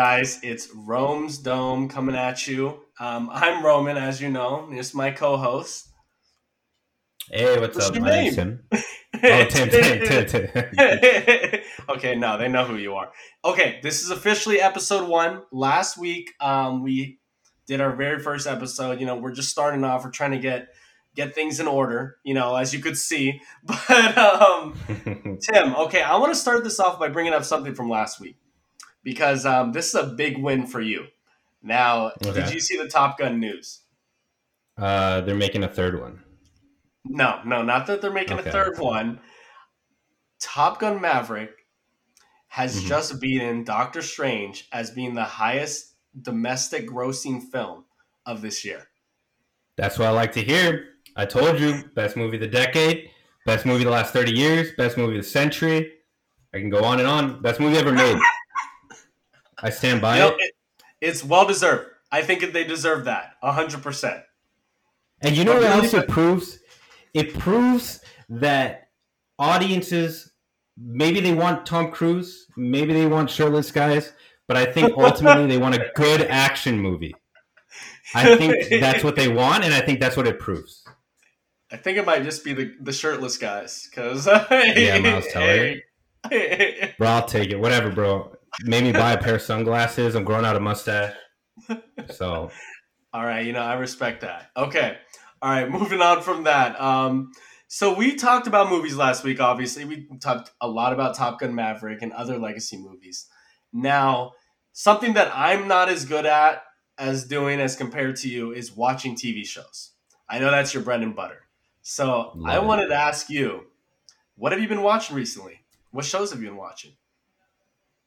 Guys. It's Rome's Dome coming at you. Um, I'm Roman, as you know. It's my co-host. Hey, what's, What's up? your My name's? Tim. Oh, Tim, Tim, Tim, Tim. okay, no, they know who you are. Okay, this is officially episode one. Last week, um, we did our very first episode. You know, we're just starting off. We're trying to get get things in order. You know, as you could see. But um, Tim, okay, I want to start this off by bringing up something from last week because um, this is a big win for you. Now, did you see the Top Gun news? uh, they're making a third one. No, no, not that they're making Okay. a third one. Top Gun Maverick has Mhm. just beaten Doctor Strange as being the highest domestic grossing film of this year. That's what I like to hear. I told you, best movie of the decade, best movie of the last 30 years, best movie of the century. I can go on and on. Best movie ever made. I stand by You know, it. it- it's well deserved. I think they deserve that, hundred percent. And you know what else it proves? It proves that audiences maybe they want Tom Cruise, maybe they want shirtless guys, but I think ultimately they want a good action movie. I think that's what they want, and I think that's what it proves. I think it might just be the, the shirtless guys because Yeah, Miles Teller. Bro, I'll take it. Whatever, bro. Made me buy a pair of sunglasses. I'm growing out a mustache. So All right, you know, I respect that. Okay. All right, moving on from that. Um, so we talked about movies last week, obviously. We talked a lot about Top Gun Maverick and other legacy movies. Now, something that I'm not as good at as doing as compared to you is watching TV shows. I know that's your bread and butter. So I Love it. wanted to ask you, what have you been watching recently? What shows have you been watching?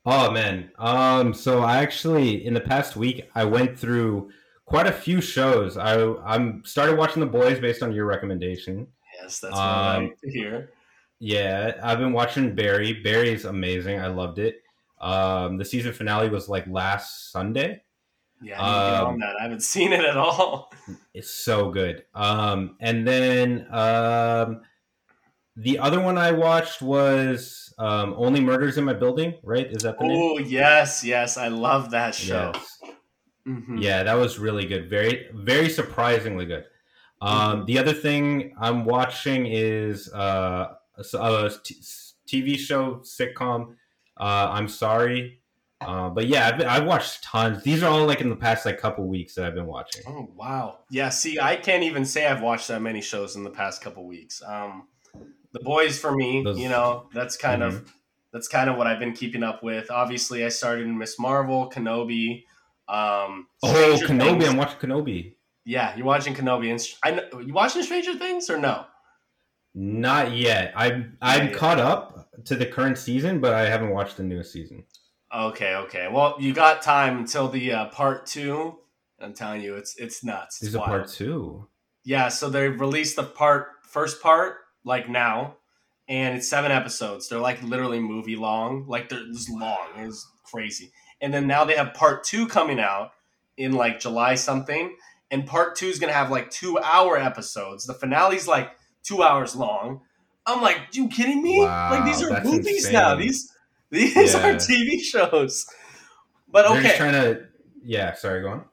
Oh man. Um so I actually in the past week I went through quite a few shows. I I'm started watching The Boys based on your recommendation. Yes, that's what I Um, like to hear. Yeah, I've been watching Barry. Barry is amazing. I loved it. Um the season finale was like last Sunday. Yeah, I need to get um, on that. I haven't seen it at all. It's so good. Um and then um the other one I watched was um Only Murders in My Building, right? Is that the name? Oh yes, yes, I love that show. Yes. Mhm. Yeah, that was really good. Very, very surprisingly good. Um, The other thing I'm watching is uh, a, a t- TV show sitcom. Uh, I'm sorry, uh, but yeah, I've, been, I've watched tons. These are all like in the past like couple weeks that I've been watching. Oh wow. Yeah. See, I can't even say I've watched that many shows in the past couple weeks. Um, the boys for me, Those- you know, that's kind of that's kind of what I've been keeping up with. Obviously, I started in Miss Marvel, Kenobi. Um, Oh, Stranger Kenobi! Things. I'm watching Kenobi. Yeah, you're watching Kenobi, and I know, you watching Stranger Things or no? Not yet. I'm I'm yeah. caught up to the current season, but I haven't watched the newest season. Okay, okay. Well, you got time until the uh, part two. I'm telling you, it's it's nuts. It's is a part two. Yeah, so they released the part first part like now, and it's seven episodes. They're like literally movie long. Like they're just long. It's crazy. And then now they have part two coming out in like July something, and part two is gonna have like two hour episodes. The finale's like two hours long. I'm like, you kidding me? Wow, like these are movies insane. now. These these are TV shows. But They're okay, just trying to. Yeah, sorry, go on.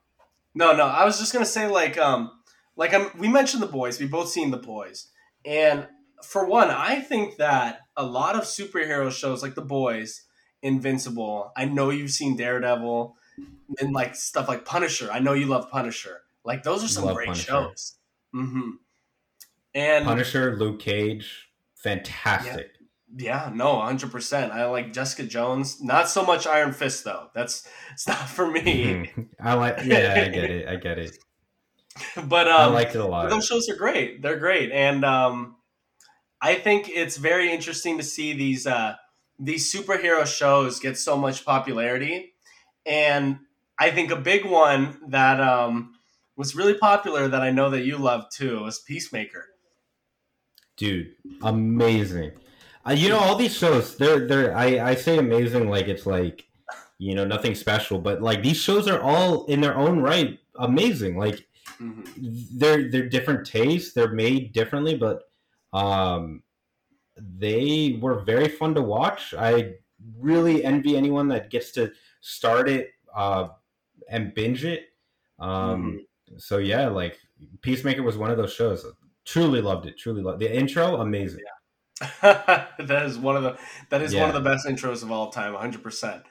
no, no. I was just gonna say like um like I'm, we mentioned the boys. We both seen the boys, and for one, I think that a lot of superhero shows like the boys, Invincible. I know you've seen Daredevil, and like stuff like Punisher. I know you love Punisher. Like those are some Love great Punisher. shows. Mm-hmm. And Punisher, Luke Cage, fantastic. yeah, no, hundred percent. I like Jessica Jones. Not so much Iron Fist though. That's it's not for me. Mhm. I like. Yeah, I get it. I get it. but I um, liked it a lot. those shows are great. They're great, and um, I think it's very interesting to see these uh, these superhero shows get so much popularity. And I think a big one that um, was really popular that I know that you love too was Peacemaker. Dude, amazing. Uh, you know, all these shows, they're they're. I I say amazing like it's like, you know, nothing special, but like these shows are all in their own right amazing. Like Mhm. they're they're different tastes. They're made differently, but um, they were very fun to watch. I really envy anyone that gets to start it uh, and binge it. Um, mm-hmm. So yeah, like Peacemaker was one of those shows. Truly loved it. Truly loved the intro. Amazing. Yeah. that is one of the that is yeah. one of the best intros of all time. 100. Um, percent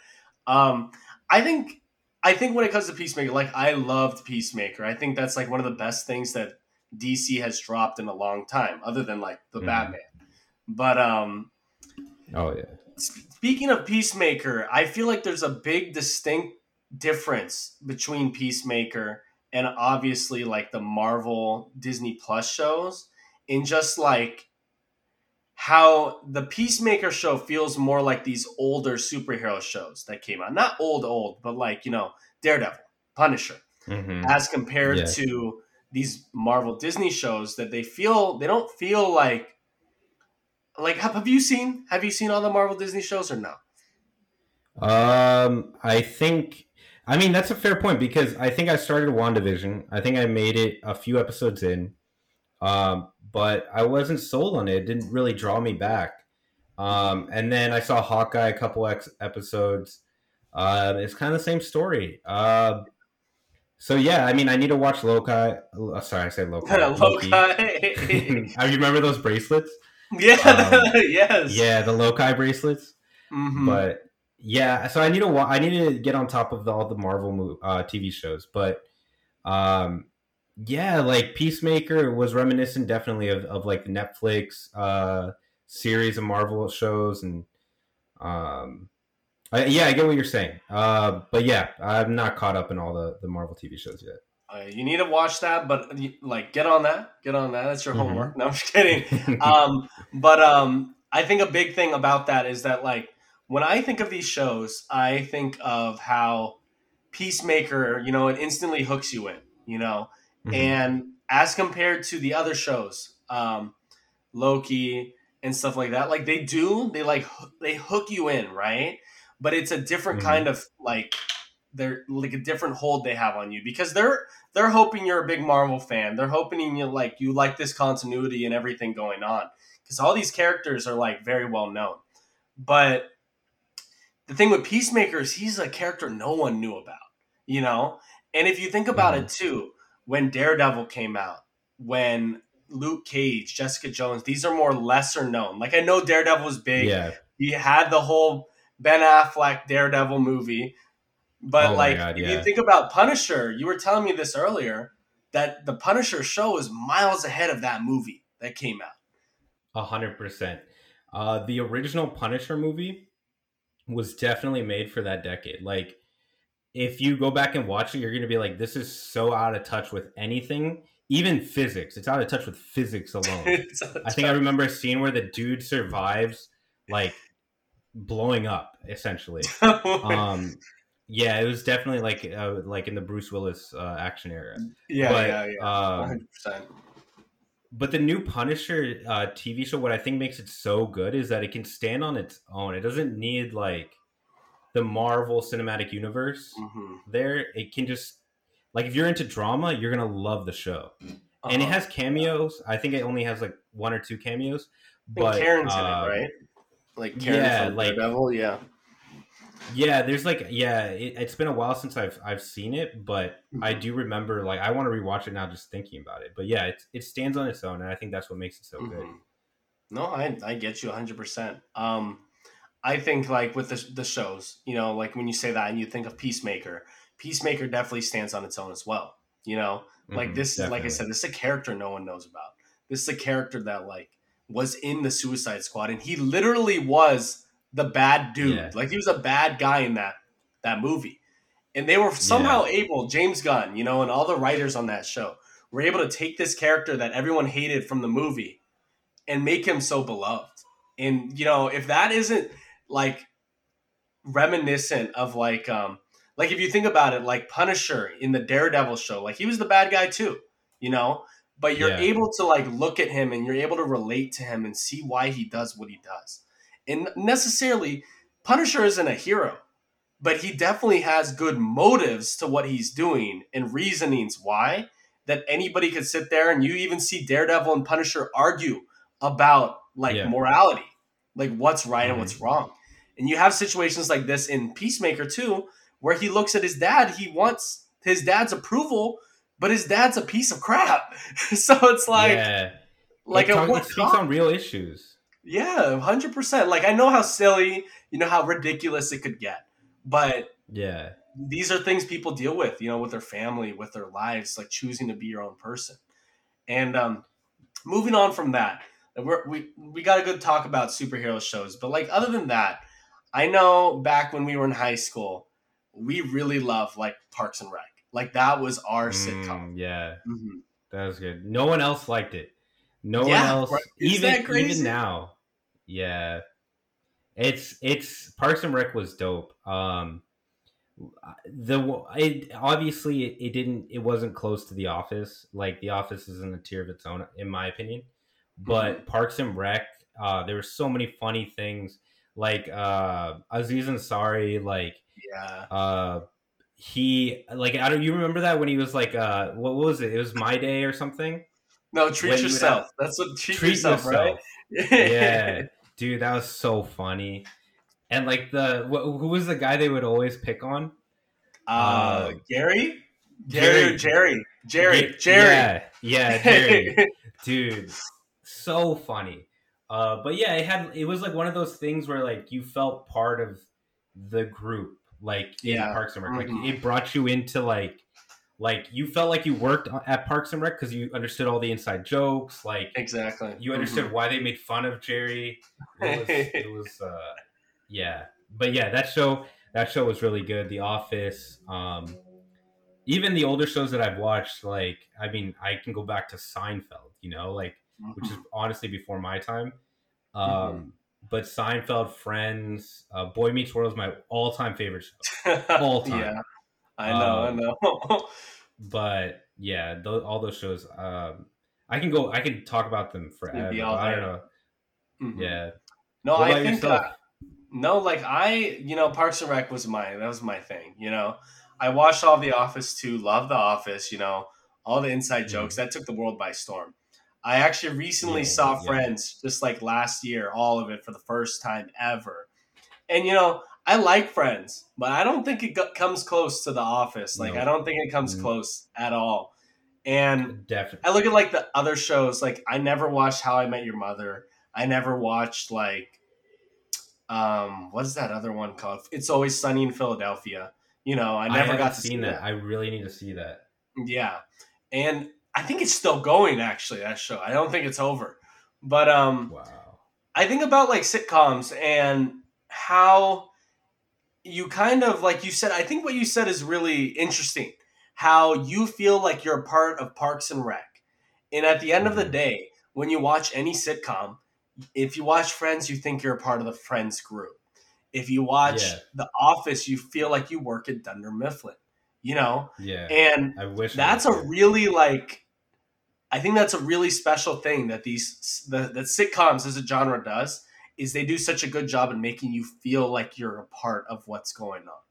I think I think when it comes to Peacemaker, like I loved Peacemaker. I think that's like one of the best things that DC has dropped in a long time, other than like the mm. Batman. But um, oh yeah. Speaking of Peacemaker, I feel like there's a big distinct difference between Peacemaker and obviously like the Marvel Disney Plus shows in just like how the Peacemaker show feels more like these older superhero shows that came out. Not old, old, but like, you know, Daredevil, Punisher, mm-hmm. as compared yeah. to these Marvel Disney shows that they feel, they don't feel like, like, have, you seen, have you seen all the Marvel Disney shows or no? Um, I think, I mean, that's a fair point because I think I started WandaVision. I think I made it a few episodes in. Um, but I wasn't sold on it. It didn't really draw me back. Um, and then I saw Hawkeye a couple ex- episodes. Uh, it's kind of the same story. Uh, so yeah, I mean, I need to watch Loki. Oh, sorry, I said Loki. Loki. you remember those bracelets? Yeah. Um, yes. Yeah, the Loki bracelets. Mm-hmm. But yeah, so I need to wa- I need to get on top of the, all the Marvel uh, TV shows. But um, yeah, like Peacemaker was reminiscent definitely of, of like the Netflix uh, series of Marvel shows and um, I, yeah, I get what you're saying. Uh, but yeah, I'm not caught up in all the, the Marvel TV shows yet. Uh, you need to watch that, but like get on that, get on that. That's your mm-hmm. homework. No, I'm just kidding. um, but um, I think a big thing about that is that like when I think of these shows, I think of how Peacemaker, you know, it instantly hooks you in. You know, Mm-hmm. And as compared to the other shows, um, Loki and stuff like that, like they do, they like they hook you in, right? But it's a different mm-hmm. kind of like they're like a different hold they have on you because they're they're hoping you're a big Marvel fan. They're hoping you like you like this continuity and everything going on because all these characters are like very well known. But the thing with Peacemaker is he's a character no one knew about, you know. And if you think about mm-hmm. it too, when Daredevil came out, when Luke Cage, Jessica Jones, these are more lesser known. Like I know Daredevil was big. Yeah. He had the whole Ben Affleck Daredevil movie. But oh like God, yeah. you think about Punisher, you were telling me this earlier that the Punisher show is miles ahead of that movie that came out. A hundred percent. Uh, the original Punisher movie was definitely made for that decade. Like if you go back and watch it, you're going to be like, this is so out of touch with anything, even physics. It's out of touch with physics alone. I think I remember a scene where the dude survives like blowing up, essentially. um, yeah, it was definitely like uh, like in the Bruce Willis uh, action era. Yeah, but, yeah, yeah, um, hundred percent. But the new Punisher uh, TV show, what I think makes it so good is that it can stand on its own. It doesn't need like the Marvel Cinematic Universe mm-hmm. there, it can just like if you're into drama, you're gonna love the show. Uh-huh. And it uh-huh. has cameos. I think it only has like one or two cameos. But Karen's uh, in it, um, right? Like Karen yeah, from like Daredevil, yeah. Yeah, there's like yeah, it, has been a while since I've I've seen it, but mm-hmm. I do remember like I want to rewatch it now just thinking about it. But yeah, it it stands on its own, and I think that's what makes it so mm-hmm. good. No, I I get you 100. percent Um, I think like with the, the shows, you know, like when you say that and you think of Peacemaker, Peacemaker definitely stands on its own as well. You know, like mm, this is like I said, this is a character no one knows about. This is a character that like was in the Suicide Squad, and he literally was the bad dude. Yeah. Like he was a bad guy in that that movie, and they were somehow yeah. able, James Gunn, you know, and all the writers on that show were able to take this character that everyone hated from the movie and make him so beloved. And you know, if that isn't like reminiscent of like um like if you think about it like Punisher in the Daredevil show like he was the bad guy too you know but you're yeah. able to like look at him and you're able to relate to him and see why he does what he does and necessarily Punisher isn't a hero but he definitely has good motives to what he's doing and reasonings why that anybody could sit there and you even see Daredevil and Punisher argue about like yeah. morality like what's right mm-hmm. and what's wrong And you have situations like this in Peacemaker too, where he looks at his dad, he wants his dad's approval, but his dad's a piece of crap. so it's like, yeah. like it, at talk, it speaks on real issues. Yeah, hundred percent. Like I know how silly, you know how ridiculous it could get, but Yeah. these are things people deal with, you know, with their family, with their lives, like choosing to be your own person. And um, moving on from that, we're, we we got a good talk about superhero shows, but like other than that, I know back when we were in high school, we really loved like Parks and Rec. Like that was our sitcom. Mm, yeah. Mhm. That was good. No one else liked it. No one else right. Even crazy? even now. Yeah. It's it's Parks and Rec was dope. Um the it obviously it, it didn't it wasn't close to The Office. Like The Office is in a tier of its own in my opinion. But Mm-hmm. Parks and Rec uh there were so many funny things like uh Aziz Ansari like Yeah. uh he like I don't you remember that when he was like uh what was it? It was my day or something? No, treat When yourself. That's what treat, Treat yourself, right? yeah. Dude, that was so funny. And like the wh- who was the guy they would always pick on? Uh, Um, Gary, Gary, or Jerry, Jerry, Jerry. Yeah, yeah, Jerry. Dude, so funny. Uh, but yeah, it had it was like one of those things where like you felt part of the group, like in Yeah. Parks and Rec. Like Mhm. it brought you into like like you felt like you worked at Parks and Rec because you understood all the inside jokes. Like exactly. you understood why they made fun of Jerry. It was, it was uh, yeah, but yeah, that show that show was really good. The Office, um, even the older shows that I've watched, like I mean, I can go back to Seinfeld, you know, like Mhm. which is honestly before my time. Um, Mhm. But Seinfeld, Friends, uh, Boy Meets World is my all-time favorite show. all time. Yeah, I know, Um, I know. But yeah, those, all those shows, um, I can go, I can talk about them forever. I don't know. Mhm. Yeah. No, What I think uh, no, like I, you know, Parks and Rec was my that was my thing. You know, I watched all The Office too. Love The Office. You know, all the inside Mhm. jokes that took the world by storm. I actually recently Yeah, saw yeah. Friends just like last year, all of it for the first time ever. And you know, I like Friends, but I don't think it go- comes close to The Office. Like No. I don't think it comes Mm. close at all. And Definitely. I look at like the other shows. Like I never watched How I Met Your Mother. I never watched like, um, what is that other one called? It's Always Sunny in Philadelphia. You know, I never haven't got to seen see that. that. I really need to see that. Yeah, and I think it's still going. Actually, that show. I don't think it's over. But um, Wow. I think about like sitcoms and how you kind of like you said. I think what you said is really interesting. How you feel like you're a part of Parks and Rec, and at the end of the Mhm. day, when you watch any sitcom, if you watch Friends, you think you're a part of the Friends group. If you watch Yeah. The Office, you feel like you work at Dunder Mifflin. You know, Yeah. and I wish that's a really like i think that's a really special thing that these the, that sitcoms as a genre does is they do such a good job in making you feel like you're a part of what's going on.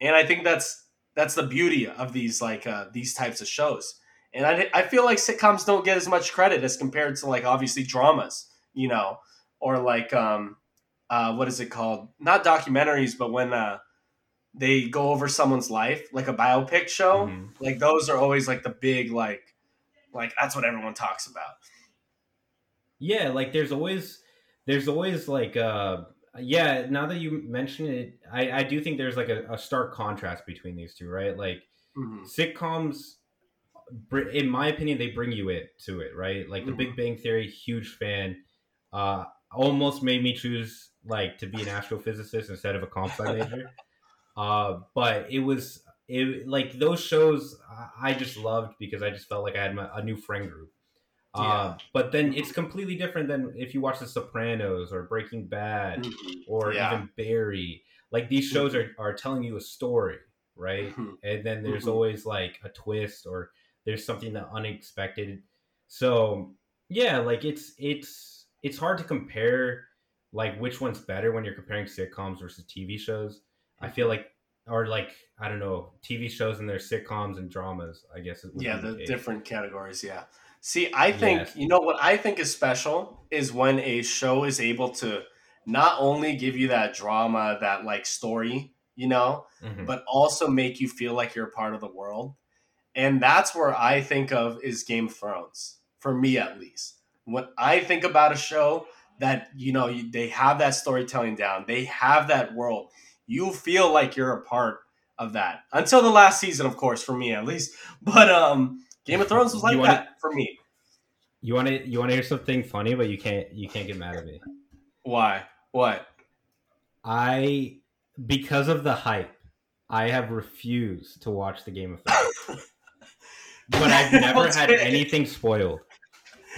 And i think that's that's the beauty of these like uh, these types of shows. And I, I feel like sitcoms don't get as much credit as compared to like obviously dramas you know or like um uh what is it called? Not documentaries but when uh they go over someone's life like a biopic show Mhm. like those are always like the big like like that's what everyone talks about Yeah, like there's always there's always like uh yeah, now that you mention it, I, I do think there's like a, a stark contrast between these two, right? Like Mhm. sitcoms in my opinion they bring you it to it right like the Mhm. big bang theory huge fan uh almost made me choose like to be an astrophysicist instead of a comp sci major uh but it was it like those shows I- just loved because i just felt like i had my, a new friend group uh, Yeah. but then it's completely different than if you watch the sopranos or breaking bad Mhm. or Yeah. even barry like these shows are, are telling you a story right Mhm. and then there's Mhm. always like a twist or there's something that unexpected so yeah like it's it's it's hard to compare like which one's better when you're comparing sitcoms versus tv shows i feel Mm-hmm. like or like i don't know tv shows and their sitcoms and dramas i guess it would yeah the different categories yeah see i think Yes. you know what i think is special is when a show is able to not only give you that drama, that like story, you know, Mhm. but also make you feel like you're a part of the world. And that's where I think of is Game of Thrones, for me at least. When I think about a show that, you know, they have that storytelling down, they have that world, you feel like you're a part of that. Until the last season, of course, for me at least. But um Game of Thrones was like wanna- that for me. You want to you want to hear something funny, but you can't you can't get mad at me. Why? What? I because of the hype, I have refused to watch the Game of Thrones. but I've never had Okay. anything spoiled.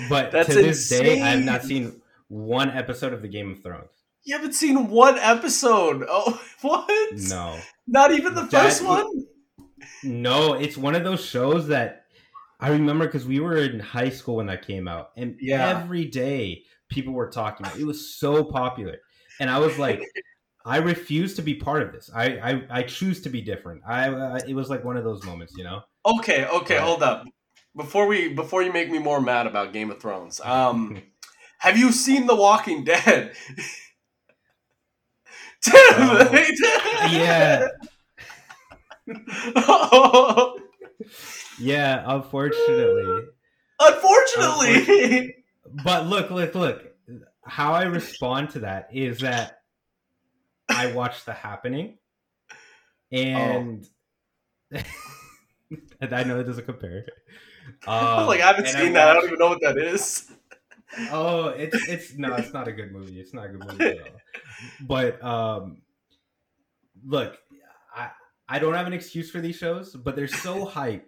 But That's to this day, I have not seen one episode of the Game of Thrones. You haven't seen one episode. Oh, what? No, Not even the That- first one? no, it's one of those shows that I remember because we were in high school when that came out, and Yeah. every day people were talking about it. It was so popular, and I was like. I refuse to be part of this. I I, I choose to be different. I uh, it was like one of those moments, you know. Okay, okay, Right. hold up. Before we before you make me more mad about Game of Thrones, um, have you seen The Walking Dead? Oh, yeah. Yeah, unfortunately. Unfortunately. But look, look, look. How I respond to that is that I watch the happening, and and I know it doesn't compare. Um, like, I haven't and seen that. I don't even know what that is. Oh, it's it's no, it's not a good movie. It's not a good movie at all. But um, look, I I don't have an excuse for these shows, but they're so hyped,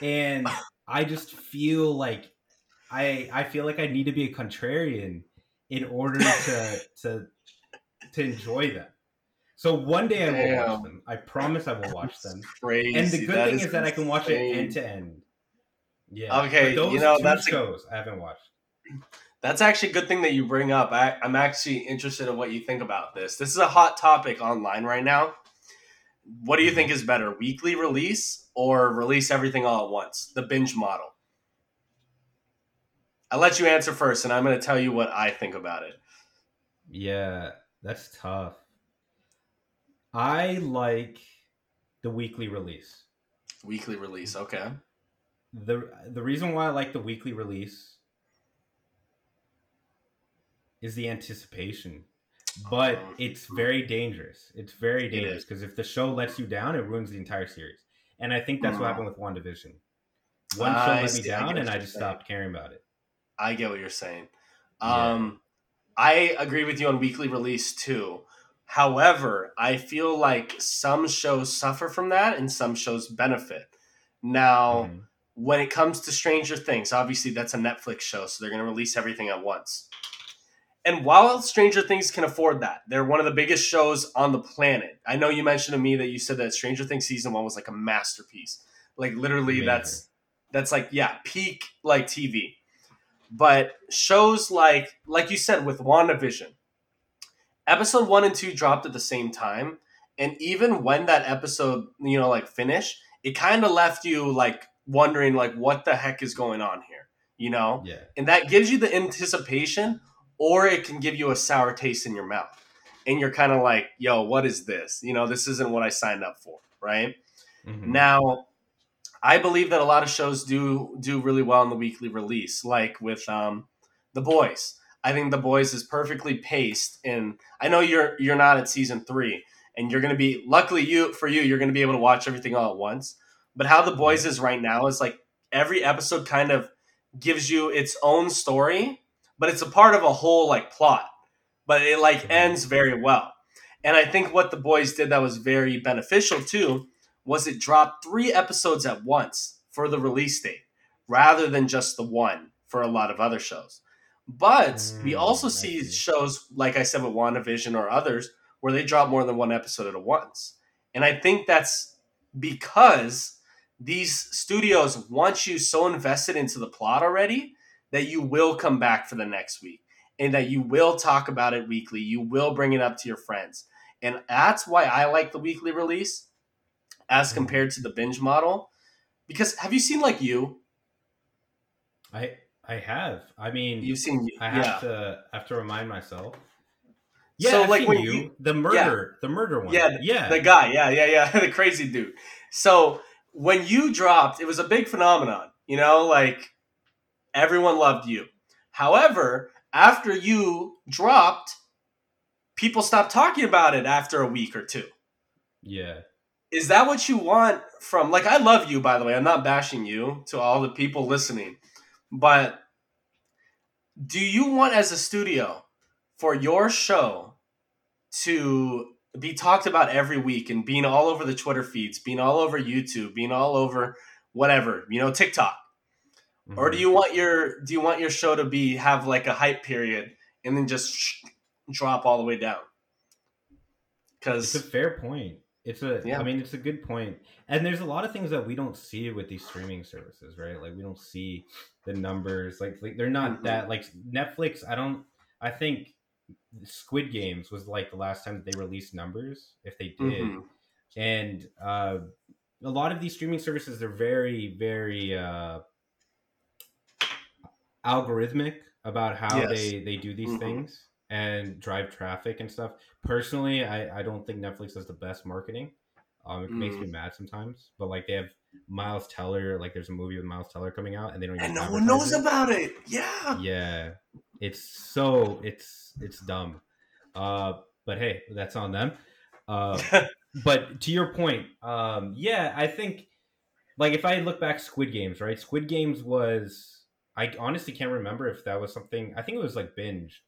and I just feel like I I feel like I need to be a contrarian in order to to to enjoy them. So one day I will Damn. watch them. I promise I will watch them. Crazy. And the good That thing is, that I can watch it end to end. Yeah. Okay, you know, that's shows I haven't watched. That's actually a good thing that you bring up. I, I'm actually interested in what you think about this. This is a hot topic online right now. What do you think mm-hmm. is better, weekly release or release everything all at once? The binge model. I'll let you answer first, and I'm going to tell you what I think about it. Yeah, that's tough. I like the weekly release. Weekly release, okay. the The reason why I like the weekly release is the anticipation, but Oh. it's very dangerous. It's very dangerous because if the show lets you down, it ruins the entire series. And I think that's what Mm. happened with WandaVision. One show I let me see, I down, get and I just saying. stopped caring about it. I get what you're saying. Yeah. Um, I agree with you on weekly release too. However, I feel like some shows suffer from that and some shows benefit. Now, Mhm. when it comes to Stranger Things, obviously that's a Netflix show, so they're going to release everything at once. And while Stranger Things can afford that, they're one of the biggest shows on the planet. I know you mentioned to me that you said that Stranger Things season one was like a masterpiece. Like literally, Amazing. that's that's like yeah, peak like TV. But shows like like you said with WandaVision, episode one and two dropped at the same time, and even when that episode you know like finished, it kind of left you like wondering like what the heck is going on here, you know? Yeah. and that gives you the anticipation or it can give you a sour taste in your mouth. And you're kind of like yo what is this? You know this isn't what i signed up for right? Mhm. now i believe that a lot of shows do do really well in the weekly release like with um the boys. I think the boys is perfectly paced and i know you're you're not at season three and you're going to be luckily you for you you're going to be able to watch everything all at once. But how the boys is right now is like every episode kind of gives you its own story but it's a part of a whole like plot but it like Mhm. ends very well and i think what the boys did that was very beneficial too was it dropped three episodes at once for the release date rather than just the one for a lot of other shows but we Mm, also I see see. shows like i said with wandavision or others where they drop more than one episode at a once and i think that's because these studios want you so invested into the plot already that you will come back for the next week and that you will talk about it weekly. You will bring it up to your friends. And that's why I like the weekly release as Mhm. compared to the binge model. Because have you seen like you? I I have. I mean, You've seen I have yeah. to I have to remind myself. Yeah, So, I've like, when you, you- the murder, the murder one. Yeah, yeah, the guy, yeah, yeah, yeah, the crazy dude. So when you dropped, it was a big phenomenon. You know, like everyone loved you. However, after you dropped, people stopped talking about it after a week or two. yeah. Is that what you want from like I love you by the way. I'm not bashing you to all the people listening. But do you want as a studio for your show to be talked about every week and being all over the Twitter feeds, being all over YouTube, being all over whatever, you know, TikTok? Or do Mhm. you want your do you want your show to be have like a hype period and then just drop all the way down? Because It's a fair point. It's a, Yeah. I mean, it's a good point. And there's a lot of things that we don't see with these streaming services, right? Like we don't see the numbers. Like, like they're not Mhm. that like Netflix. I don't. I think Squid Games was like the last time that they released numbers, if they did. Mhm. And uh, a lot of these streaming services are very, very uh, algorithmic about how Yes. they they do these Mhm. things and drive traffic and stuff. Personally, I, I don't think Netflix does the best marketing. Um, it makes Mm. me mad sometimes. But like they have Miles Teller, like there's a movie with Miles Teller coming out, and they don't even and no one knows it. about it. Yeah. Yeah, it's so it's it's dumb. Uh, but hey, that's on them. Uh, but to your point, um, yeah, I think like if I look back Squid Games, right? Squid Games was I honestly can't remember if that was something. I think it was like binge,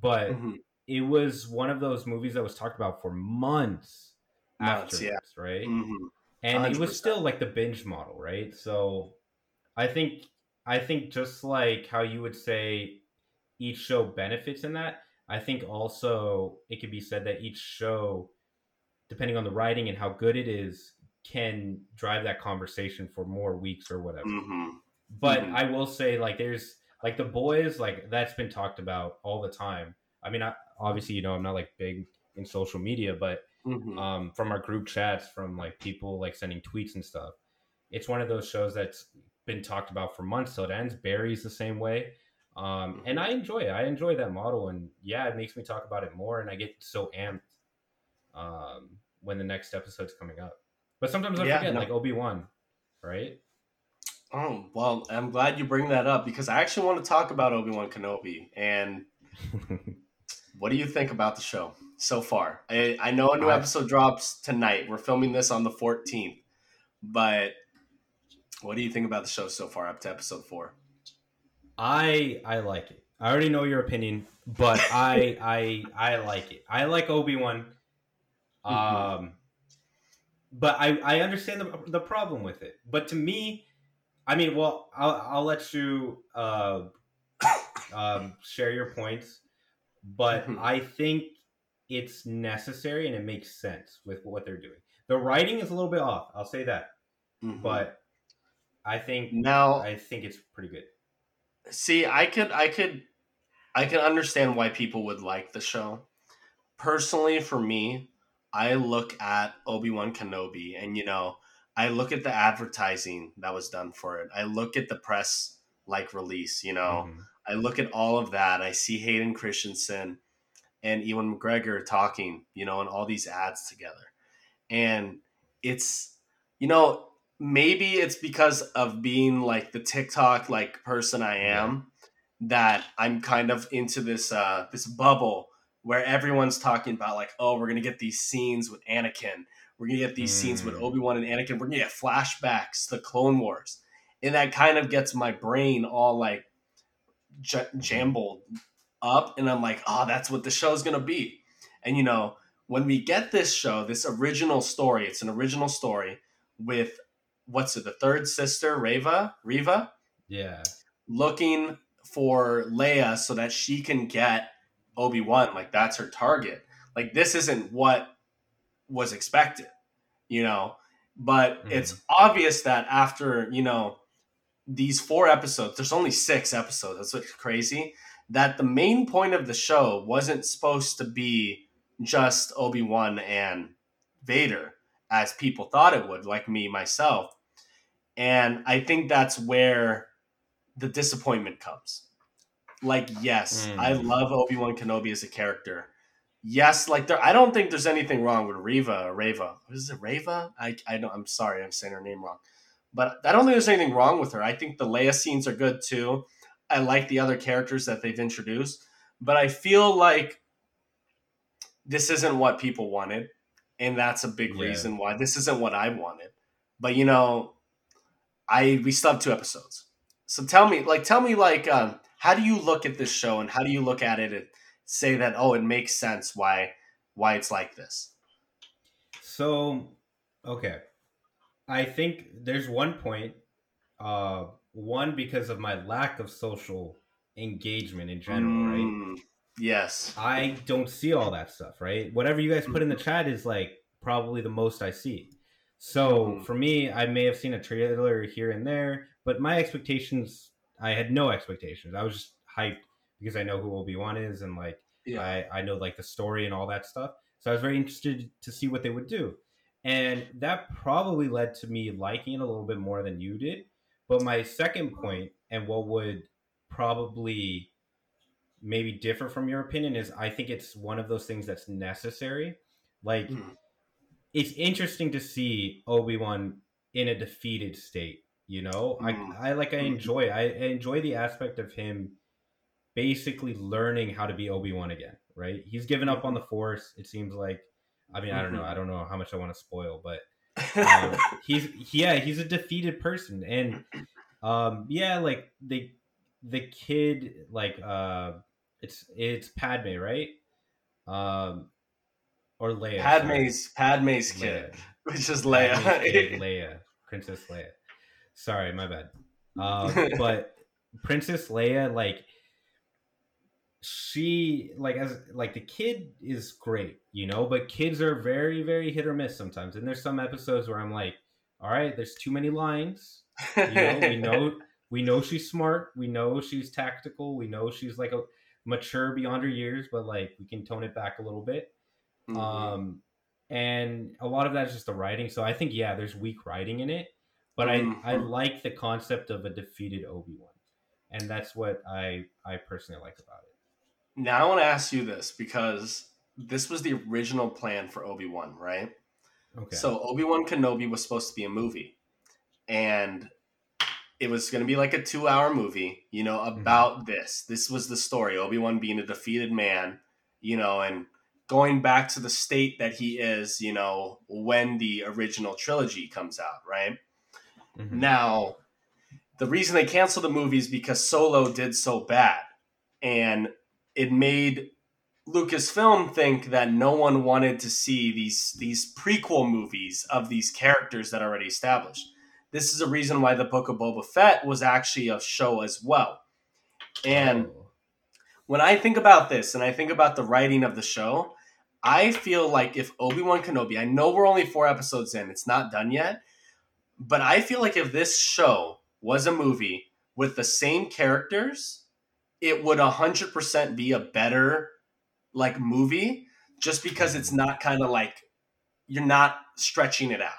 but Mhm. it was one of those movies that was talked about for months Months, afterwards, yeah. right? Mhm. and it was still like the binge model right so i think i think just like how you would say each show benefits in that i think also it could be said that each show depending on the writing and how good it is can drive that conversation for more weeks or whatever Mhm. But Mhm. i will say like there's like the boys like that's been talked about all the time i mean I, obviously you know i'm not like big in social media but Mhm. um, from our group chats, from like people like sending tweets and stuff. It's one of those shows that's been talked about for months till it ends. Barry's the same way. Um, and I enjoy it. I enjoy that model. And yeah, it makes me talk about it more. And I get so amped um, when the next episode's coming up. But sometimes I Yeah, forget, no. like Obi Wan, right? Oh well, I'm glad you bring that up because I actually want to talk about Obi Wan Kenobi and what do you think about the show so far? I, I know a new I- episode drops tonight. We're filming this on the 14th, but what do you think about the show so far up to episode four? I I like it. I already know your opinion, but I I I like it. I like Obi Wan. Um, Mhm. but I I understand the the problem with it. But to me, I mean, well, I'll I'll let you uh um share your points, but Mhm. I think it's necessary and it makes sense with what they're doing. The writing is a little bit off. I'll say that, Mhm. but I think now, I think it's pretty good. see, I could, I could, I can understand why people would like the show. Personally, for me, I look at Obi Wan Kenobi, and you know, I look at the advertising that was done for it. I look at the press like release. You know, Mhm. I look at all of that. I see Hayden Christensen and Ewan McGregor talking, you know, and all these ads together. And it's, you know, maybe it's because of being like the TikTok like person I am that I'm kind of into this uh this bubble where everyone's talking about like, oh, we're gonna get these scenes with Anakin. We're gonna get these scenes with Mm. Obi Wan and Anakin. We're gonna get flashbacks, the Clone Wars, and that kind of gets my brain all like j- jambled up, and I'm like, oh, that's what the show's gonna be. And you know, when we get this show, this original story, it's an original story with what's it, the third sister, Reva, Reva, Yeah. looking for Leia so that she can get Obi Wan. Like that's her target. Like this isn't what was expected, you know. But Mhm. it's obvious that after you know these four episodes, there's only six episodes. That's what's crazy. That the main point of the show wasn't supposed to be just Obi Wan and Vader, as people thought it would, like me myself. And I think that's where the disappointment comes. Like, yes, Mm. I love Obi Wan Kenobi as a character, yes, like there, I don't think there's anything wrong with Reva or Rava. Is it Rava? I I don't. I'm sorry, I'm saying her name wrong, but I don't think there's anything wrong with her. I think the Leia scenes are good too. I like the other characters that they've introduced, but I feel like this isn't what people wanted, and that's a big Yeah. reason why this isn't what I wanted. But you know, I we still have two episodes. So tell me, like, tell me, like, um, how do you look at this show, and how do you look at it say that, oh, it makes sense why why it's like this? So, okay. I think there's one point. Uh, one because of my lack of social engagement in general, right? Mm, Yes. I don't see all that stuff, right? Whatever you guys put in the chat is like probably the most I see. So Mhm. for me, I may have seen a trailer here and there, but my expectations, I had no expectations. I was just hyped because I know who Obi Wan is and like Yeah. I, I know like the story and all that stuff. So I was very interested to see what they would do. And that probably led to me liking it a little bit more than you did. But my second point, and what would probably maybe differ from your opinion, is I think it's one of those things that's necessary. Like, Mhm. it's interesting to see Obi Wan in a defeated state. You know, Mm. I, I like I Mhm. enjoy I enjoy the aspect of him basically learning how to be Obi Wan again. Right? He's given up on the Force. It seems like. I mean, I don't know. Mhm. I don't know how much I want to spoil, but um, he's yeah, he's a defeated person, and um, yeah, like the the kid, like uh, it's it's Padme, right? Um, or Leia. sorry. Padme's Padme's kid, Leia. which is Padme's kid, Leia. Leia, Princess Leia. Sorry, my bad. Um, but Princess Leia, like she, like as like the kid is great, you know, but kids are very, very hit or miss sometimes. And there's some episodes where I'm like, all right, there's too many lines. You know, we know we know she's smart, we know she's tactical, we know she's like a mature beyond her years, but like we can tone it back a little bit. Mhm. Um, and a lot of that is just the writing. So I think yeah, there's weak writing in it, but I I Mhm. like the concept of a defeated Obi Wan, and that's what I I personally like about it. Now I want to ask you this because this was the original plan for Obi Wan, right? Okay. So Obi Wan Kenobi was supposed to be a movie, and it was going to be like a two-hour movie, you know, Mm-hmm. about this. This was the story: Obi Wan being a defeated man, you know, and going back to the state that he is, you know, when the original trilogy comes out, right? Mhm. Now, the reason they canceled the movie is because Solo did so bad, and it made Lucasfilm think that no one wanted to see these these prequel movies of these characters that are already established. This is a reason why the Book of Boba Fett was actually a show as well. And Oh. when I think about this and I think about the writing of the show, I feel like if Obi Wan Kenobi, I know we're only four episodes in, it's not done yet, but I feel like if this show was a movie with the same characters, it would 100% be a better like movie just because it's not kind of like you're not stretching it out.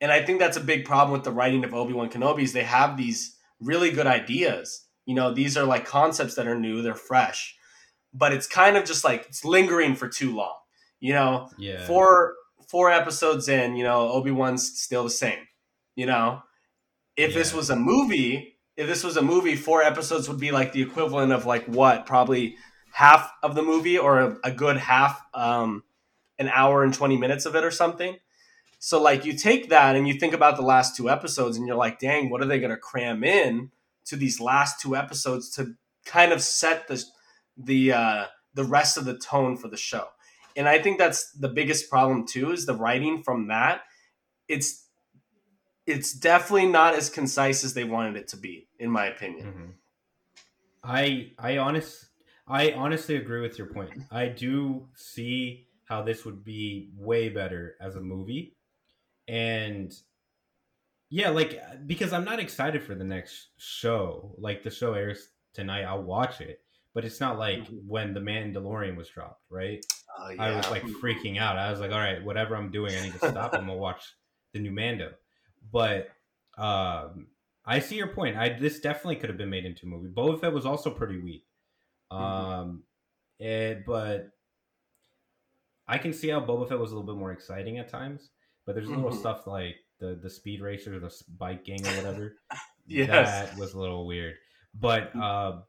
And I think that's a big problem with the writing of Obi-Wan Kenobi is they have these really good ideas. You know, these are like concepts that are new, they're fresh, but it's kind of just like it's lingering for too long. You know, yeah. four four episodes in, you know, Obi Wan's still the same. You know, if this was a movie, if this was a movie, four episodes would be like the equivalent of like what, probably half of the movie or a, a good half, um, an hour and twenty minutes of it or something. So like you take that and you think about the last two episodes and you're like, dang, what are they going to cram in to these last two episodes to kind of set the the uh, the rest of the tone for the show? and I think that's the biggest problem too is the writing from that. It's it's definitely not as concise as they wanted it to be, in my opinion. Mhm. I I honest I honestly agree with your point. I do see how this would be way better as a movie, and yeah, like because I'm not excited for the next show. Like the show airs tonight, I'll watch it, but it's not like Mhm. when the Mandalorian was dropped, right? Uh, I was like freaking out. I was like, all right, whatever I'm doing, I need to stop. I'm gonna watch the new Mando. But um, I see your point. I this definitely could have been made into a movie. Boba Fett was also pretty weak. Mm-hmm. Um, eh, but I can see how Boba Fett was a little bit more exciting at times, but there's little Mhm. stuff like the the speed racer, the bike gang or whatever. Yes. That was a little weird. But uh,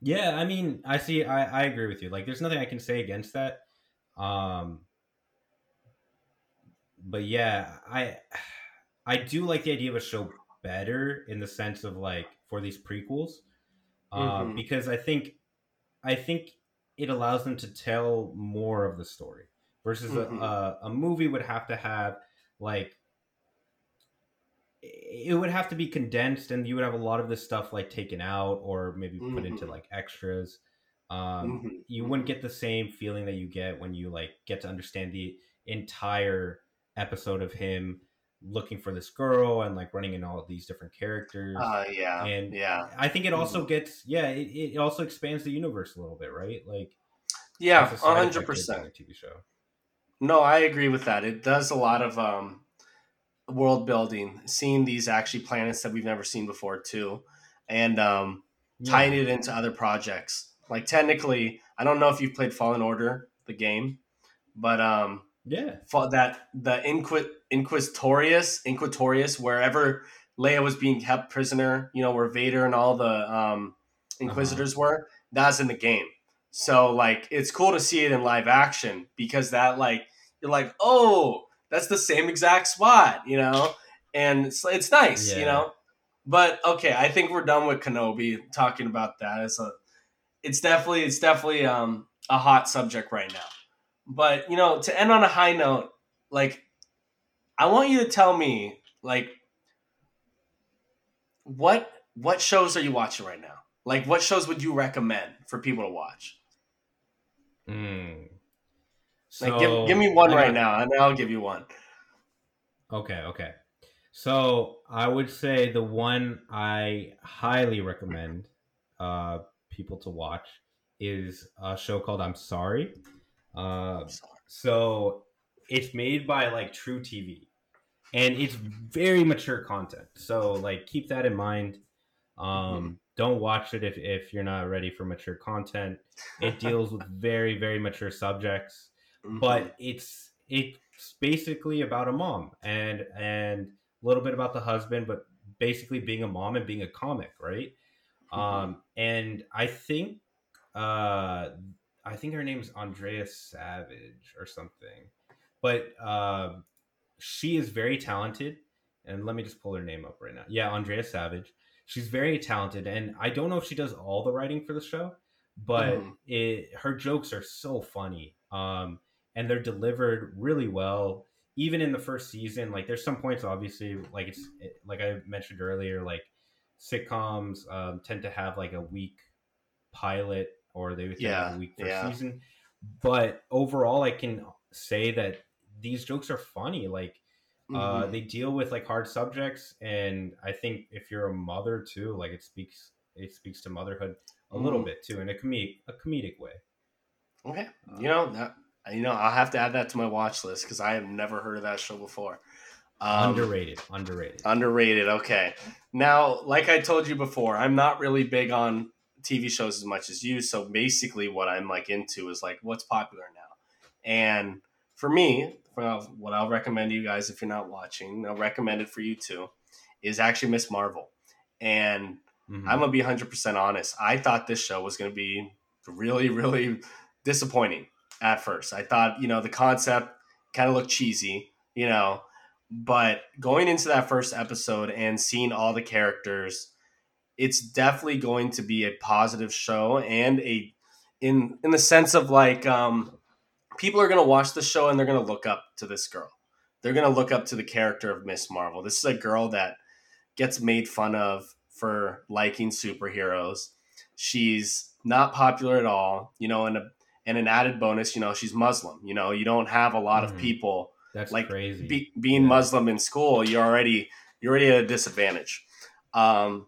yeah, I mean, I see. I I agree with you. Like, there's nothing I can say against that. Um, but yeah, I I do like the idea of a show better in the sense of like for these prequels, um, Mhm. because I think I think it allows them to tell more of the story versus Mhm. a, a a movie would have to have like it would have to be condensed and you would have a lot of this stuff like taken out or maybe put into Mhm. like extras um Mhm. you wouldn't get the same feeling that you get when you like get to understand the entire episode of him looking for this girl and like running in all of these different characters Uh, yeah, and yeah, i think it also gets yeah it, it also expands the universe a little bit right like yeah, a hundred percent. tv show No, I agree with that. It does a lot of um, world building, seeing these actually planets that we've never seen before too, and um, tying Yeah. it into other projects. Like technically, I don't know if you've played Fallen Order, the game, but um, yeah that the Inquit Inquisitorius Inquisitorius, wherever Leia was being kept prisoner, you know, where Vader and all the um, Inquisitors were, that's in the game. So like, it's cool to see it in live action because that like you're like, oh, that's the same exact spot, you know, and it's it's nice, you know. But okay, I think we're done with Kenobi talking about that. It's a, it's definitely it's definitely um a hot subject right now. But you know, to end on a high note, like I want you to tell me like what what shows are you watching right now? Like what shows would you recommend for people to watch? Mm. Like So, give, give me one right now and I'll give you one. Okay, okay. So I would say the one I highly recommend uh, people to watch is a show called I'm Sorry. Uh, so it's made by like truTV, and it's very mature content. So like keep that in mind. Um, Don't watch it if if you're not ready for mature content. It deals with very very mature subjects Mhm. but it's it's basically about a mom and and a little bit about the husband but basically being a mom and being a comic right um and i think uh i think her name's andrea savage or something but uh she is very talented and let me just pull her name up right now yeah andrea savage she's very talented and i don't know if she does all the writing for the show but Mhm. it her jokes are so funny um and they're delivered really well even in the first season like there's some points obviously like it's like i mentioned earlier like sitcoms um, tend to have like a weak pilot or they tend to have Yeah, a weak first yeah. season but overall i can say that these jokes are funny like uh, Mhm. they deal with like hard subjects and i think if you're a mother too like it speaks it speaks to motherhood a little Mhm. bit too in a comedic a comedic way Okay, you know that you know I'll have to add that to my watch list because I have never heard of that show before. Um, underrated underrated Underrated. Okay. Now, like I told you before, I'm not really big on TV shows as much as you. So basically, what I'm like into is like what's popular now. And for me, well, what I'll recommend to you guys if you're not watching, I'll recommend it for you too, is actually Miss Marvel. And Mhm. I'm gonna be 100% honest. I thought this show was gonna be really, really disappointing at first. I thought, you know, the concept kind of looked cheesy, you know, but going into that first episode and seeing all the characters, it's definitely going to be a positive show and a in in the sense of like um people are gonna watch the show and they're gonna look up to this girl. They're gonna look up to the character of Miss Marvel. This is a girl that gets made fun of for liking superheroes. She's not popular at all, you know, and a, and an added bonus, you know, she's Muslim. You know, you don't have a lot Mhm. of people that's like, crazy be, being Yeah. Muslim in school. You're already you're already at a disadvantage. Um,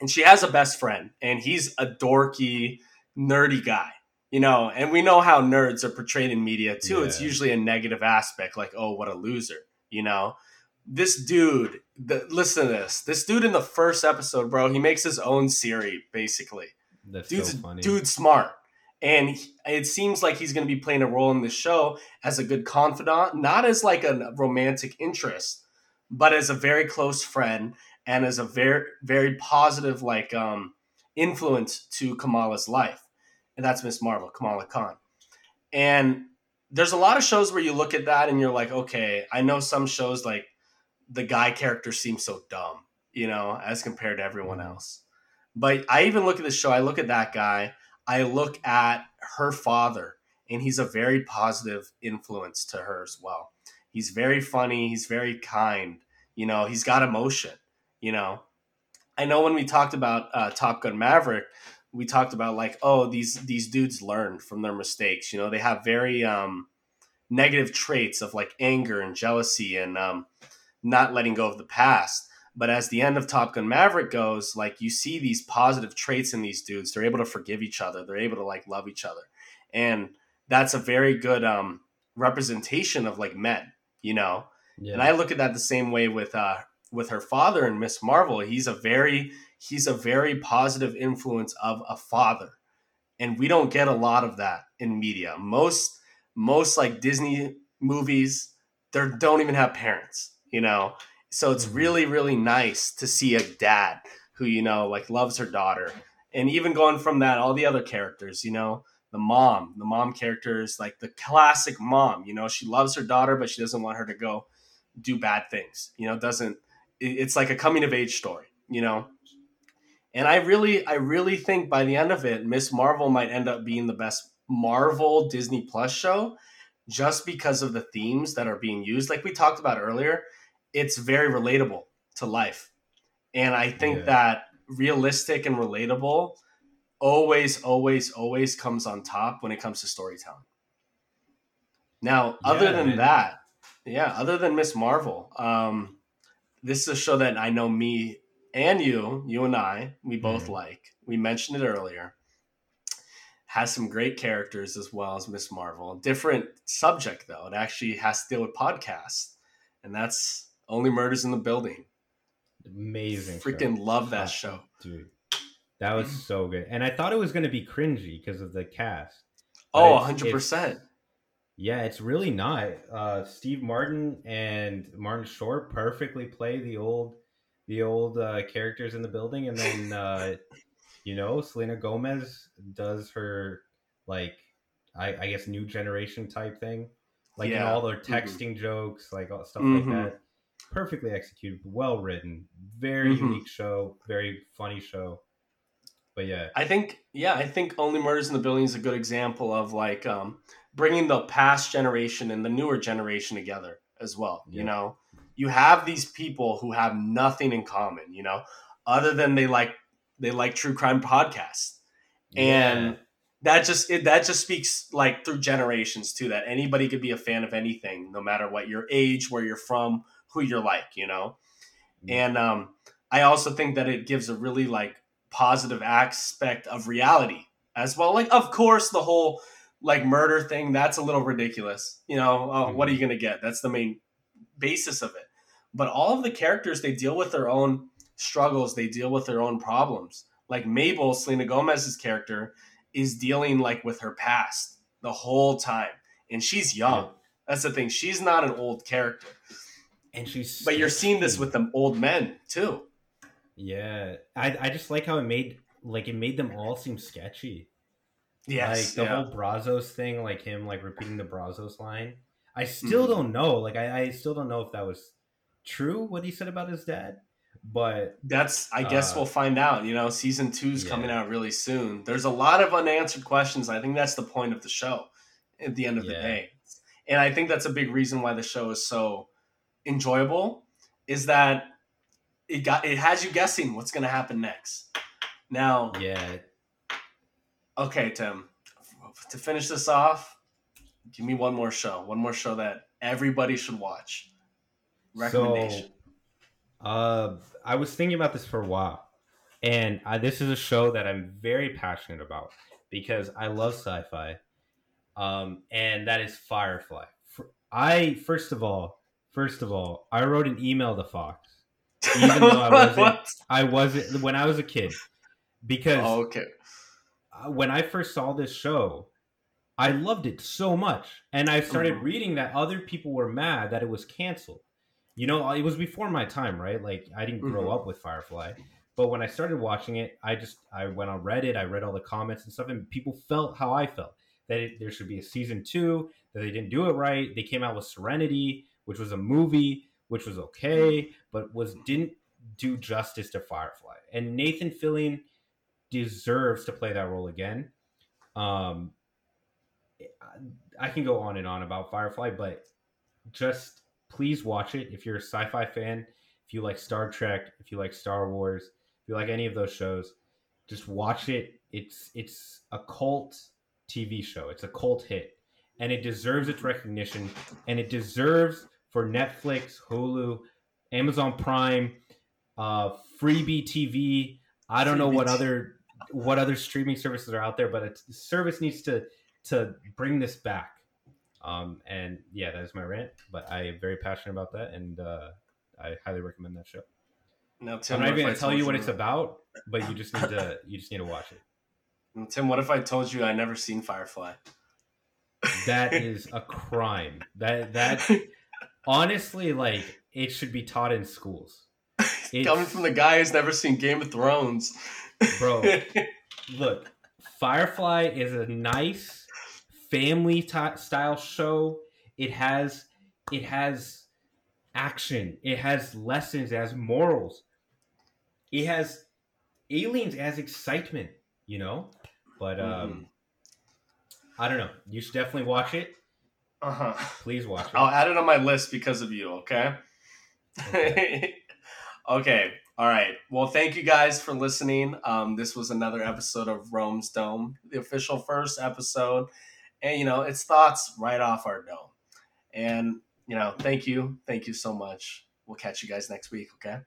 and she has a best friend, and he's a dorky, nerdy guy. You know, and we know how nerds are portrayed in media too. It's usually a negative aspect, like, oh, what a loser. You know, this dude. The, listen to this. This dude in the first episode, bro. He makes his own Siri, basically that's dude's so funny dude's smart and he- it seems like he's going to be playing a role in the show as a good confidant, not as like a romantic interest, but as a very close friend and as a very very positive like um, influence to Kamala's life, and that's Miss Marvel, Kamala Khan. And there's a lot of shows where you look at that and you're like, okay, I know some shows like the guy character seems so dumb, you know, as compared to everyone else. But I even look at the show, I look at that guy, I look at her father, and he's a very positive influence to her as well. He's very funny, he's very kind, you know, he's got emotion, you know. I know when we talked about uh, Top Gun Maverick, we talked about like, oh, these these dudes learn from their mistakes. You know, they have very um, negative traits of like anger and jealousy and um, not letting go of the past. But as the end of Top Gun Maverick goes, like you see these positive traits in these dudes. They're able to forgive each other. They're able to like love each other, and that's a very good um, representation of like men. You know, Yeah. and I look at that the same way with uh with her father and Miss Marvel. He's a very he's a very positive influence of a father. And we don't get a lot of that in media. Most most like Disney movies, they don't even have parents, you know. So it's Mhm. really really nice to see a dad who you know like loves her daughter. And even going from that all the other characters, you know, the mom, the mom character is like the classic mom, you know, she loves her daughter but she doesn't want her to go do bad things. You know, doesn't it's like a coming of age story, you know. And I really I really think by the end of it, Miss Marvel might end up being the best Marvel Disney Plus show just because of the themes that are being used. Like we talked about earlier, it's very relatable to life. And I think Yeah. that realistic and relatable always always always comes on top when it comes to storytelling. Now, other Yeah, than man. that, yeah, other than Miss Marvel, um, this is a show that I know me and you, you and I, we both Mhm. like. We mentioned it earlier. Has some great characters as well as Miss Marvel. Different subject though. It actually has to deal with podcasts, and that's Only Murders in the Building. Amazing. show. Freaking love that Oh, show. dude. That was so good, and I thought it was going to be cringy because of the cast. Oh, it's- 100%. Yeah, it's really not. Uh, Steve Martin and Martin Short perfectly play the old, the old uh, characters in the building, and then uh, you know Selena Gomez does her like, I, I guess new generation type thing, like Yeah. all their Mhm. texting jokes, like all stuff Mhm. like that. Perfectly executed, well written, very Mhm. unique show, very funny show. But yeah, I think, yeah, I think Only Murders in the Building is a good example of like um, bringing the past generation and the newer generation together as well. You know, you have these people who have nothing in common, you know, other than they like they like true crime podcasts, and that just it, that just speaks like through generations too. That anybody could be a fan of anything, no matter what your age, where you're from, who you're like, you know. Yeah. And um, I also think that it gives a really like positive aspect of reality as well. Like, of course, the whole like murder thing that's a little ridiculous. You know, uh, what are you Mm-hmm. gonna get? That's the main basis of it. But all of the characters they deal with their own struggles. They deal with their own problems. Like Mabel, Selena Gomez's character, is dealing like with her past the whole time, and she's young. Yeah. That's the thing. She's not an old character, and she's but you're seeing this with the old men too. Yeah, I I just like how it made like it made them all seem sketchy. Yes, like the yeah. whole Brazzos thing, like him like repeating the Brazzos line. I still Mhm. don't know. Like I, I still don't know if that was true what he said about his dad. But That's I guess Uh, we'll find out. You know, season two's yeah. coming out really soon. There's a lot of unanswered questions. I think that's the point of the show at the end of the day. And I think that's a big reason why the show is so enjoyable is that it got it has you guessing what's gonna happen next. Now, yeah, okay, Tim, to finish this off, give me one more show. One more show that everybody should watch. Recommendation. So, uh, I was thinking about this for a while, and I, this is a show that I'm very passionate about because I love sci-fi, um, and that is Firefly. I first of all, first of all, I wrote an email to Fox. Even though I wasn't- I wasn't when I was a kid because Oh, okay. uh, when I first saw this show, I loved it so much, and I started mm-hmm. reading that other people were mad that it was canceled. You know, it was before my time, right? Like I didn't grow mm-hmm. up with Firefly, but when I started watching it, I just I went on Reddit, I read all the comments and stuff, and people felt how I felt that it, there should be a season two, that they didn't do it right. They came out with Serenity, which was a movie, which was okay, but was didn't do justice to Firefly. And Nathan Fillion deserves to play that role again. Um, I can go on and on about Firefly, but just please watch it if you're a sci-fi fan. If you like Star Trek, if you like Star Wars, if you like any of those shows, just watch it. It's it's a cult TV show. It's a cult hit, and it deserves its recognition, and it deserves for Netflix, Hulu, Amazon Prime, uh, Freevee TV. I don't know what other what other streaming services are out there, but a service needs to to bring this back. Um, and yeah, that is my rant. But I am very passionate about that, and uh, I highly recommend that show. Now, Tim, I'm not even gonna tell you what it's about, but you just need to you just need to watch it. Tim, what if I told you I never seen Firefly? That is a crime. That that honestly, like, it should be taught in schools. It's, Coming from the guy who's never seen Game of Thrones, bro. look, Firefly is a nice family t- style show. It has it has action. It has lessons. It has morals. It has aliens. It has excitement. You know, but um, mm-hmm. I don't know. You should definitely watch it. Uh huh. Please watch it. I'll add it on my list because of you. Okay. Okay. okay. All right. Well, thank you guys for listening. Um, this was another episode of Rome's Dome, the official first episode, and you know, it's thoughts right off our dome. And you know, thank you, thank you so much. We'll catch you guys next week. Okay.